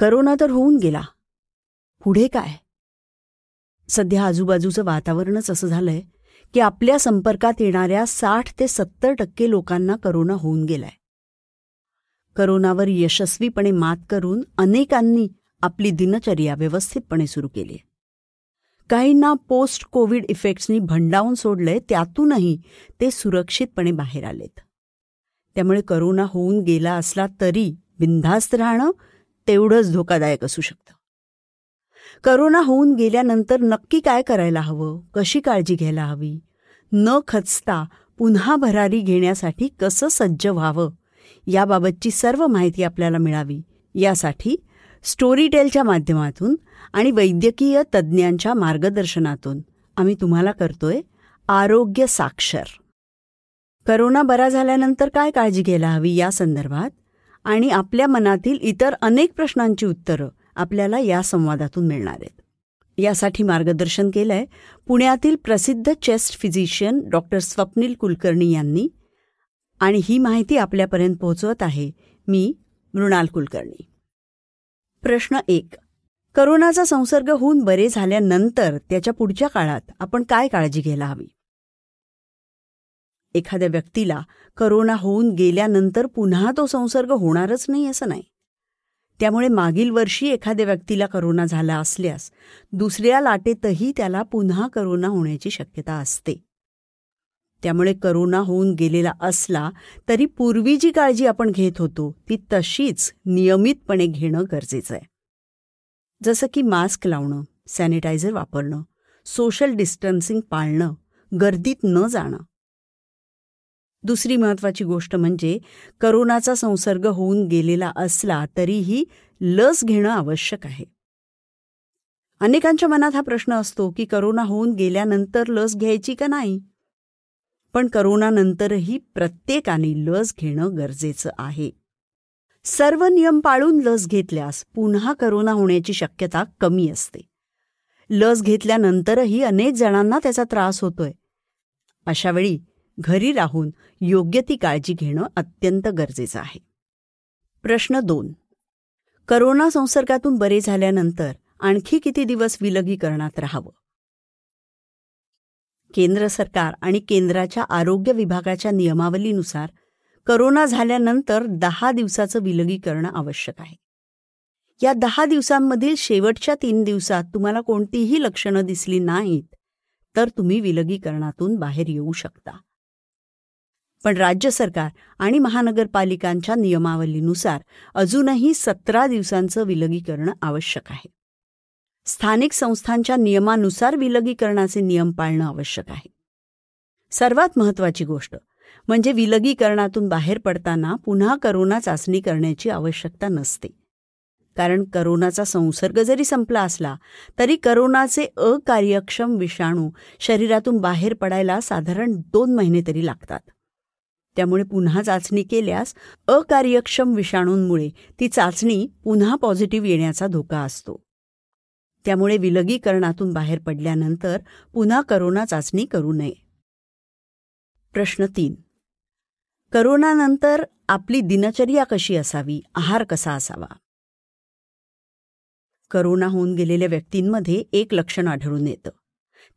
Corona तर होऊन गेला. पुढे काय? सध्या आजूबाजूचं वातावरणच असं झालंय की आपल्या संपर्कात येणाऱ्या साठ ते सत्तर टक्के लोकांना करोना होऊन गेलाय. करोनावर यशस्वीपणे मात करून अनेकांनी आपली दिनचर्या व्यवस्थितपणे सुरू केली काहींना पोस्ट कोविड इफेक्ट्सनी भंडावून सोडलंय त्यातूनही ते सुरक्षितपणे बाहेर आलेत. त्यामुळे करोना होऊन गेला असला तरी बिनधास्त राहणं तेवढंच धोकादायक असू शकतं. करोना होऊन गेल्यानंतर नक्की काय करायला हवं? कशी काळजी घ्यायला हवी? न खचता पुन्हा भरारी घेण्यासाठी कसं सज्ज व्हावं? याबाबतची सर्व माहिती आपल्याला मिळावी. यासाठी स्टोरी टेलच्या माध्यमातून आणि वैद्यकीय तज्ज्ञांच्या मार्गदर्शनातून आम्ही तुम्हाला करतोय आरोग्य साक्षर. करोना बरा झाल्यानंतर काय काळजी घ्यायला हवी या संदर्भात आणि आपल्या मनातील इतर अनेक प्रश्नांची उत्तरं आपल्याला या संवादातून मिळणार आहेत. यासाठी मार्गदर्शन केलंय पुण्यातील प्रसिद्ध chest physician doctor Swapnil Kulkarni यांनी आणि ही माहिती आपल्यापर्यंत पोहोचवत आहे मी मृणाल कुलकर्णी. प्रश्न एक. करोनाचा संसर्ग होऊन बरे झाल्यानंतर त्याच्या पुढच्या काळात आपण काय काळजी घ्यायला हवी? एखाद्या व्यक्तीला करोना होऊन गेल्यानंतर पुन्हा तो संसर्ग होणारच नाही असं नाही. त्यामुळे मागील वर्षी एखाद्या व्यक्तीला करोना झाला असल्यास दुसऱ्या लाटेतही त्याला पुन्हा करोना होण्याची शक्यता असते. त्यामुळे करोना होऊन गेलेला असला तरी पूर्वी जी काळजी आपण घेत होतो ती तशीच नियमितपणे घेणं गरजेचं आहे. जसं की मास्क लावणं सॅनिटायझर वापरणं सोशल डिस्टन्सिंग पाळणं गर्दीत न जाणं दुसरी महत्वाची गोष्ट म्हणजे करोनाचा संसर्ग होऊन गेलेला असला तरीही लस घेणं आवश्यक आहे. अनेकांच्या मनात हा प्रश्न असतो की करोना होऊन गेल्यानंतर लस घ्यायची का नाही? पण करोनानंतरही प्रत्येकाने लस घेणं गरजेचं आहे. सर्व नियम पाळून लस घेतल्यास पुन्हा करोना होण्याची शक्यता कमी असते. लस घेतल्यानंतरही अनेक जणांना त्याचा त्रास होतोय. अशावेळी घरी राहून योग्य ती काळजी घेणं अत्यंत गरजेचं आहे. प्रश्न दोन. करोना संसर्गातून बरे झाल्यानंतर आणखी किती दिवस विलगीकरणात राहावं? केंद्र सरकार आणि केंद्राच्या आरोग्य विभागाच्या नियमावलीनुसार करोना झाल्यानंतर दहा दिवसाचं विलगीकरण आवश्यक आहे. या दहा दिवसांमधील शेवटच्या तीन दिवसात तुम्हाला कोणतीही लक्षणं दिसली नाहीत तर तुम्ही विलगीकरणातून बाहेर येऊ शकता. पण राज्य सरकार आणि महानगरपालिकांच्या नियमावलीनुसार अजूनही सतरा दिवसांचं विलगीकरण आवश्यक आहे. स्थानिक संस्थांच्या नियमानुसार विलगीकरणाचे नियम पाळणं आवश्यक आहे. सर्वात महत्वाची गोष्ट म्हणजे विलगीकरणातून बाहेर पडताना पुन्हा करोना चाचणी करण्याची आवश्यकता नसते. कारण करोनाचा संसर्ग जरी संपला असला तरी करोनाचे अकार्यक्षम विषाणू शरीरातून बाहेर पडायला साधारण दोन महिने तरी लागतात. त्यामुळे पुन्हा चाचणी केल्यास अकार्यक्षम विषाणूंमुळे ती चाचणी पुन्हा पॉझिटिव्ह येण्याचा धोका असतो. त्यामुळे विलगीकरणातून बाहेर पडल्यानंतर पुन्हा करोना चाचणी करू नये. प्रश्न तीन. करोनानंतर आपली दिनचर्या कशी असावी? आहार कसा असावा? करोना होऊन गेलेल्या व्यक्तींमध्ये एक लक्षण आढळून येतं.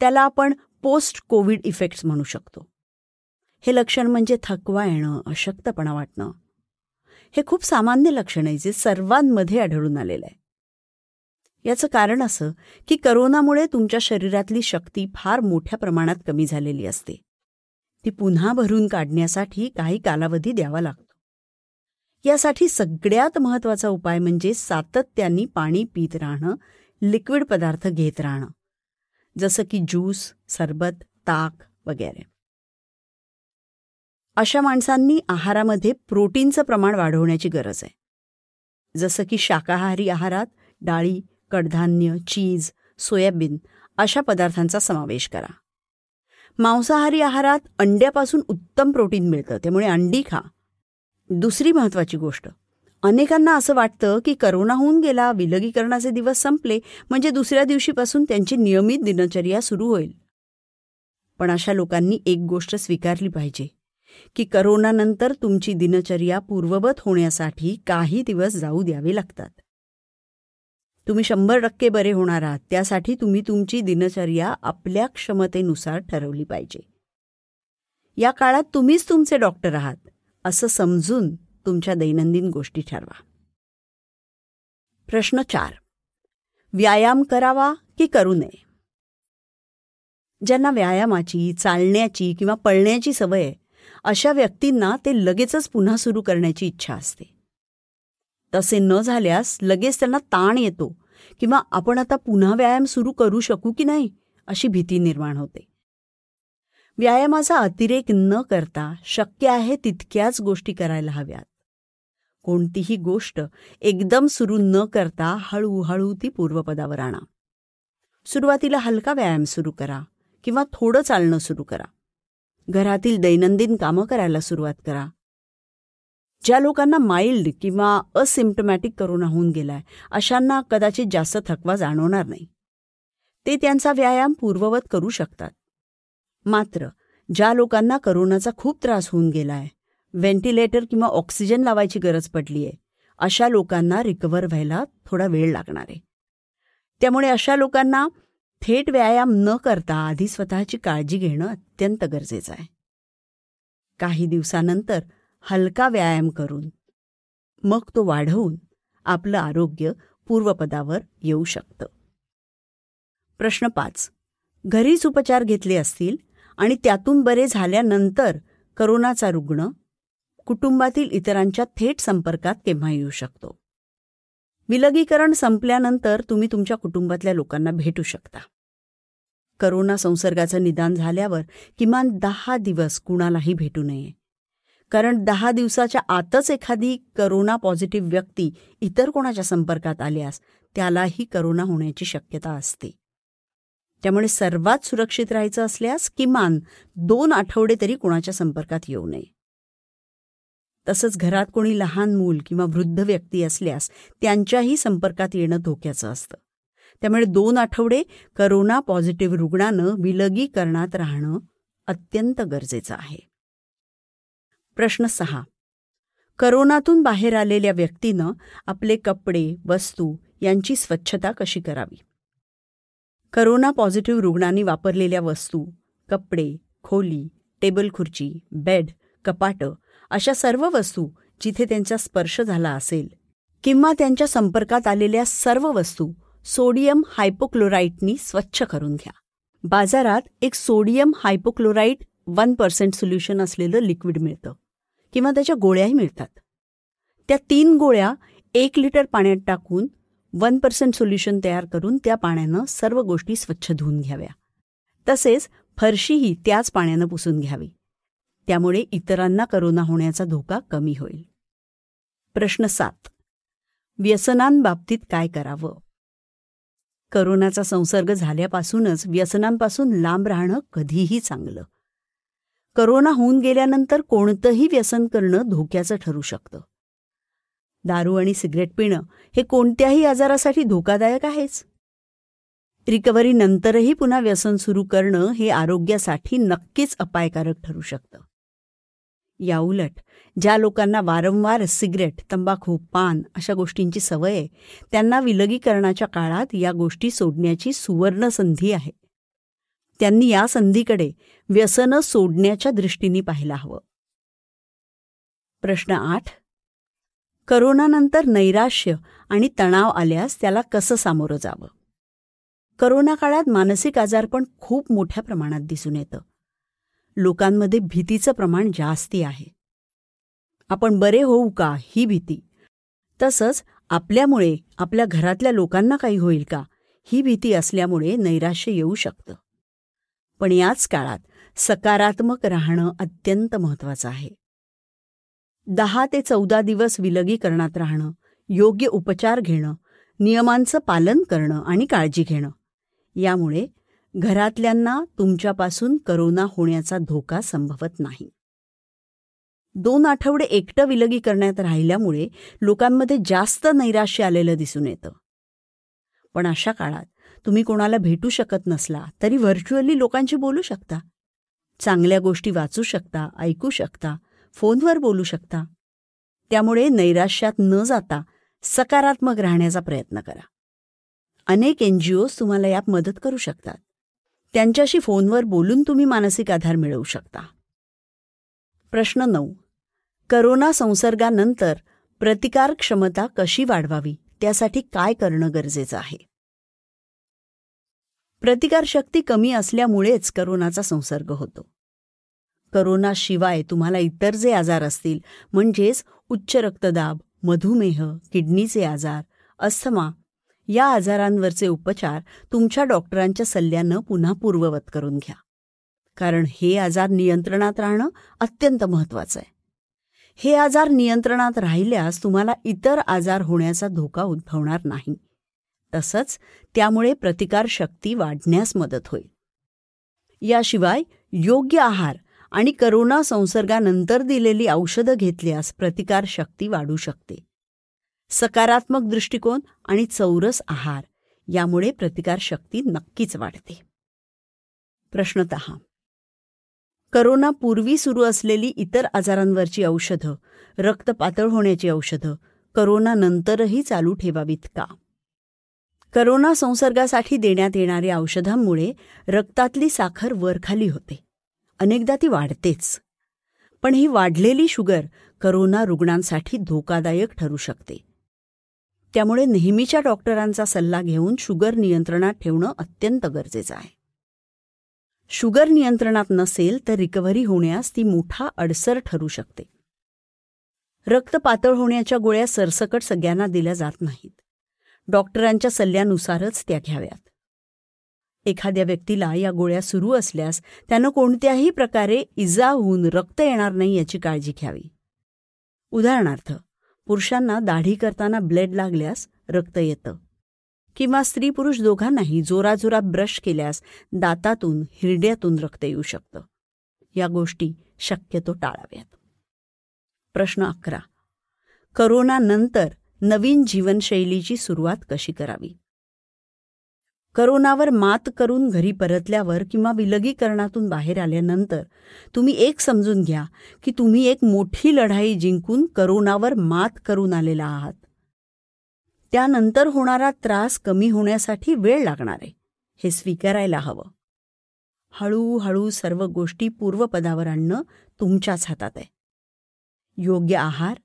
त्याला आपण पोस्ट कोविड इफेक्ट्स म्हणू शकतो. हे लक्षण म्हणजे थकवा येणं अशक्तपणा वाटणं. हे खूप सामान्य लक्षण आहे जे सर्वांमध्ये आढळून आलेलं आहे. याचं कारण असं की करोनामुळे तुमच्या शरीरातली शक्ती फार मोठ्या प्रमाणात कमी झालेली असते. ती पुन्हा भरून काढण्यासाठी काही कालावधी द्यावा लागतो. यासाठी सगळ्यात महत्त्वाचा उपाय म्हणजे सातत्याने पाणी पित राहणं लिक्विड पदार्थ घेत राहणं. जसं की ज्यूस सरबत ताक वगैरे. अशा माणसांनी आहारामध्ये प्रोटीनचं प्रमाण वाढवण्याची गरज आहे. जसं की शाकाहारी आहारात डाळी कडधान्य चीज सोयाबीन अशा पदार्थांचा समावेश करा. मांसाहारी आहारात अंड्यापासून उत्तम प्रोटीन मिळतं त्यामुळे अंडी खा. दुसरी महत्वाची गोष्ट अनेकांना असं वाटतं की करोना होऊन गेला विलगीकरणाचे दिवस संपले म्हणजे दुसऱ्या दिवशीपासून त्यांची नियमित दिनचर्या सुरू होईल. पण अशा लोकांनी एक गोष्ट स्वीकारली पाहिजे की करोनानंतर तुमची दिनचर्या पूर्ववत होण्यासाठी काही दिवस जाऊ द्यावे लागतात. तुम्ही शंभर टक्के बरे होणार आहात त्यासाठी तुम्ही तुमची दिनचर्या आपल्या क्षमतेनुसार ठरवली पाहिजे. या काळात तुम्हीच तुमचे डॉक्टर आहात असं समजून तुमच्या दैनंदिन गोष्टी ठरवा. प्रश्न चार. व्यायाम करावा की करू नये? ज्यांना व्यायामाची चालण्याची किंवा पळण्याची सवय आहे अशा व्यक्तींना ते लगेचच पुन्हा सुरू करण्याची इच्छा असते. तसे न झाल्यास लगेच त्यांना ताण येतो किंवा आपण आता पुन्हा व्यायाम सुरू करू शकू की नाही अशी भीती निर्माण होते. व्यायामाचा अतिरेक न करता शक्य आहे तितक्याच गोष्टी करायला हव्यात. कोणतीही गोष्ट एकदम सुरू न करता हळूहळू ती पूर्वपदावर आणा. सुरुवातीला हलका व्यायाम सुरू करा किंवा थोडं चालणं सुरू करा. घरातील दैनंदिन कामं करायला सुरुवात करा. ज्या लोकांना माइल्ड किंवा असिम्पटमॅटिक करोना होऊन गेलाय अशांना कदाचित जास्त थकवा जाणवणार नाही. ते त्यांचा व्यायाम पूर्ववत करू शकतात. मात्र ज्या लोकांना करोनाचा खूप त्रास होऊन गेलाय व्हेंटिलेटर किंवा ऑक्सिजन लावायची गरज पडली आहे अशा लोकांना रिकवर व्हायला थोडा वेळ लागणार आहे. त्यामुळे अशा लोकांना थेट व्यायाम न करता आधी स्वतःची काळजी घेणं अत्यंत गरजेचं आहे. काही दिवसानंतर हलका व्यायाम करून मग तो वाढवून आपलं आरोग्य पूर्वपदावर येऊ शकतं. प्रश्न पाच. घरीच उपचार घेतले असतील आणि त्यातून बरे झाल्यानंतर करोनाचा रुग्ण कुटुंबातील इतरांच्या थेट संपर्कात केव्हा येऊ शकतो. विलगीकरण संपल्यानंतर तुम्ही तुमच्या कुटुंबातल्या लोकांना भेटू शकता. करोना संसर्गाचं निदान झाल्यावर किमान दहा दिवस कुणालाही भेटू नये. कारण दहा दिवसाच्या आतच एखादी करोना पॉझिटिव्ह व्यक्ती इतर कोणाच्या संपर्कात आल्यास त्यालाही करोना होण्याची शक्यता असते. त्यामुळे सर्वात सुरक्षित राहायचं असल्यास किमान दोन आठवडे तरी कुणाच्या संपर्कात येऊ नये. तसंच घरात कोणी लहान मूल किंवा वृद्ध व्यक्ती असल्यास त्यांच्याही संपर्कात येणं धोक्याचं असतं. त्यामुळे दोन आठवडे करोना पॉझिटिव्ह रुग्णानं विलगीकरणात राहणं अत्यंत गरजेचं आहे. प्रश्न सहा. करोनातून बाहेर आलेल्या व्यक्तीनं आपले कपडे वस्तू यांची स्वच्छता कशी करावी? करोना पॉझिटिव्ह रुग्णांनी वापरलेल्या वस्तू कपडे खोली टेबल खुर्ची बेड कपाटं अशा सर्व वस्तू जिथे त्यांचा स्पर्श झाला असेल. किंवा त्यांच्या संपर्कात आलेल्या सर्व वस्तू सोडियम हायपोक्लोराईटनी स्वच्छ करून घ्या. बाजारात एक sodium hypochlorite one percent solution असलेलं लिक्विड मिळतं. किंवा त्याच्या गोळ्याही मिळतात. त्या तीन गोळ्या एक लिटर पाण्यात टाकून वन पर्सेंट सोल्युशन तयार करून त्या पाण्यानं सर्व गोष्टी स्वच्छ धुवून घ्याव्या. तसेच फरशीही त्याच पाण्यानं पुसून घ्यावी. त्यामुळे इतरांना करोना होण्याचा धोका कमी होईल. प्रश्न सात. व्यसनांबाबतीत काय करावं? करोनाचा संसर्ग झाल्यापासूनच व्यसनांपासून लांब राहणं कधीही चांगलं. करोना होऊन गेल्यानंतर कोणतंही व्यसन करणं धोक्याचं ठरू शकतं. दारू आणि सिगरेट पिणं हे कोणत्याही आजारासाठी धोकादायक आहेच. रिकव्हरी नंतरही पुन्हा व्यसन सुरू करणं हे आरोग्यासाठी नक्कीच अपायकारक ठरू शकतं. याउलट. ज्या लोकांना वारंवार सिगरेट तंबाखू पान अशा गोष्टींची सवय आहे त्यांना विलगीकरणाच्या काळात या गोष्टी सोडण्याची सुवर्ण संधी आहे. त्यांनी या संधीकडे व्यसनं सोडण्याच्या दृष्टीने पाहायला हवं. प्रश्न आठ. करोनानंतर नैराश्य आणि तणाव आल्यास त्याला कसं सामोरं जावं? करोना काळात मानसिक आजारपण खूप मोठ्या प्रमाणात दिसून येतं. लोकांमध्ये भीतीचं प्रमाण जास्ती आहे. आपण बरे होऊ का ही भीती? तसंच आपल्यामुळे आपल्या घरातल्या लोकांना काही होईल का ही भीती असल्यामुळे नैराश्य येऊ शकतं. पण याच काळात सकारात्मक राहणं अत्यंत महत्वाचं आहे. दहा ते चौदा दिवस विलगीकरणात राहणं योग्य उपचार घेणं नियमांचं पालन करणं आणि काळजी घेणं यामुळे घरातल्यांना तुमच्यापासून करोना होण्याचा धोका संभवत नाही. दोन आठवडे एकटं विलगी करण्यात राहिल्यामुळे लोकांमध्ये जास्त नैराश्य आलेलं दिसून येतं. पण अशा काळात तुम्ही कोणाला भेटू शकत नसला तरी व्हर्च्युअली लोकांशी बोलू शकता. चांगल्या गोष्टी वाचू शकता ऐकू शकता फोनवर बोलू शकता. त्यामुळे नैराश्यात न जाता सकारात्मक राहण्याचा प्रयत्न करा. अनेक एन जी ओज तुम्हाला यात मदत करू शकतात. त्यांच्याशी फोनवर बोलून तुम्ही मानसिक आधार मिळवू शकता. प्रश्न नऊ. करोना संसर्गानंतर प्रतिकार क्षमता कशी वाढवावी? त्यासाठी काय करणं गरजेचं आहे? प्रतिकारशक्ती कमी असल्यामुळेच करोनाचा संसर्ग होतो. करोनाशिवाय तुम्हाला इतर जे आजार असतील म्हणजेच उच्च रक्तदाब मधुमेह किडनीचे आजार अस्थमा या आजारांवरचे उपचार तुमच्या डॉक्टरांच्या सल्ल्यानं पुन्हा पूर्ववत करून घ्या. कारण हे आजार नियंत्रणात राहणं अत्यंत महत्वाचं आहे. हे आजार नियंत्रणात राहिल्यास तुम्हाला इतर आजार होण्याचा धोका उद्भवणार नाही. तसंच त्यामुळे प्रतिकारशक्ती वाढण्यास मदत होईल. याशिवाय योग्य आहार आणि करोना संसर्गानंतर दिलेली औषधं घेतल्यास प्रतिकारशक्ती वाढू शकते. सकारात्मक दृष्टिकोन आणि चौरस आहार. यामुळे प्रतिकारशक्ती नक्कीच वाढते. प्रश्नत करोनापूर्वी सुरू असलेली इतर आजारांवरची औषधं रक्त पातळ होण्याची औषधं करोनानंतरही चालू ठेवावीत का? करोना संसर्गासाठी देण्यात येणाऱ्या औषधांमुळे रक्तातली साखर वरखाली होते. अनेकदा ती वाढतेच. पण ही वाढलेली शुगर करोना रुग्णांसाठी धोकादायक ठरू शकते. त्यामुळे नेहमीच्या डॉक्टरांचा सल्ला घेऊन शुगर नियंत्रणात ठेवणं अत्यंत गरजेचं आहे. शुगर नियंत्रणात नसेल तर रिकव्हरी होण्यास ती मोठा अडसर ठरू शकते. रक्त पातळ होण्याच्या गोळ्या सरसकट सगळ्यांना दिल्या जात नाहीत. डॉक्टरांच्या सल्ल्यानुसारच त्या घ्याव्यात. एखाद्या व्यक्तीला या गोळ्या सुरू असल्यास त्यानं कोणत्याही प्रकारे इजा होऊन रक्त येणार नाही याची काळजी घ्यावी. उदाहरणार्थ पुरुषांना दाढी करताना ब्लेड लागल्यास रक्त येतं. किंवा स्त्री पुरुष दोघांनाही जोराजोरात ब्रश केल्यास दातातून हिरड्यातून रक्त येऊ शकतं. या गोष्टी शक्यतो टाळाव्यात. प्रश्न अकरा. करोनानंतर नवीन जीवनशैलीची सुरुवात कशी करावी? करोनावर मात करून घरी परतल्यावर किंवा विलगीकरणातून बाहेर आल्यानंतर तुम्ही एक समजून घ्या की तुम्ही एक मोठी लढाई जिंकून करोनावर मात करून आलेला आहात. त्यानंतर होणारा त्रास कमी होण्यासाठी वेळ लागणार आहे. हे स्वीकारायला हवं. हळूहळू सर्व गोष्टी पूर्वपदावर आणणं तुमच्याच हातात आहे. योग्य आहार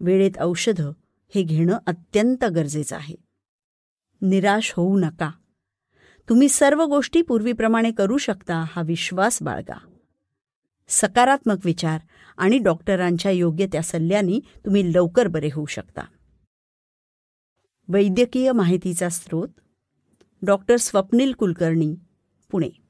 वेळेत औषधं हे घेणं अत्यंत गरजेचं आहे. निराश होऊ नका. तुम्ही सर्व गोष्टी पूर्वीप्रमाणे करू शकता हा विश्वास बाळगा. सकारात्मक विचार आणि डॉक्टरांच्या योग्य त्या सल्ल्याने तुम्ही लवकर बरे होऊ शकता. वैद्यकीय माहितीचा स्रोत डॉक्टर स्वप्नील कुलकर्णी पुणे.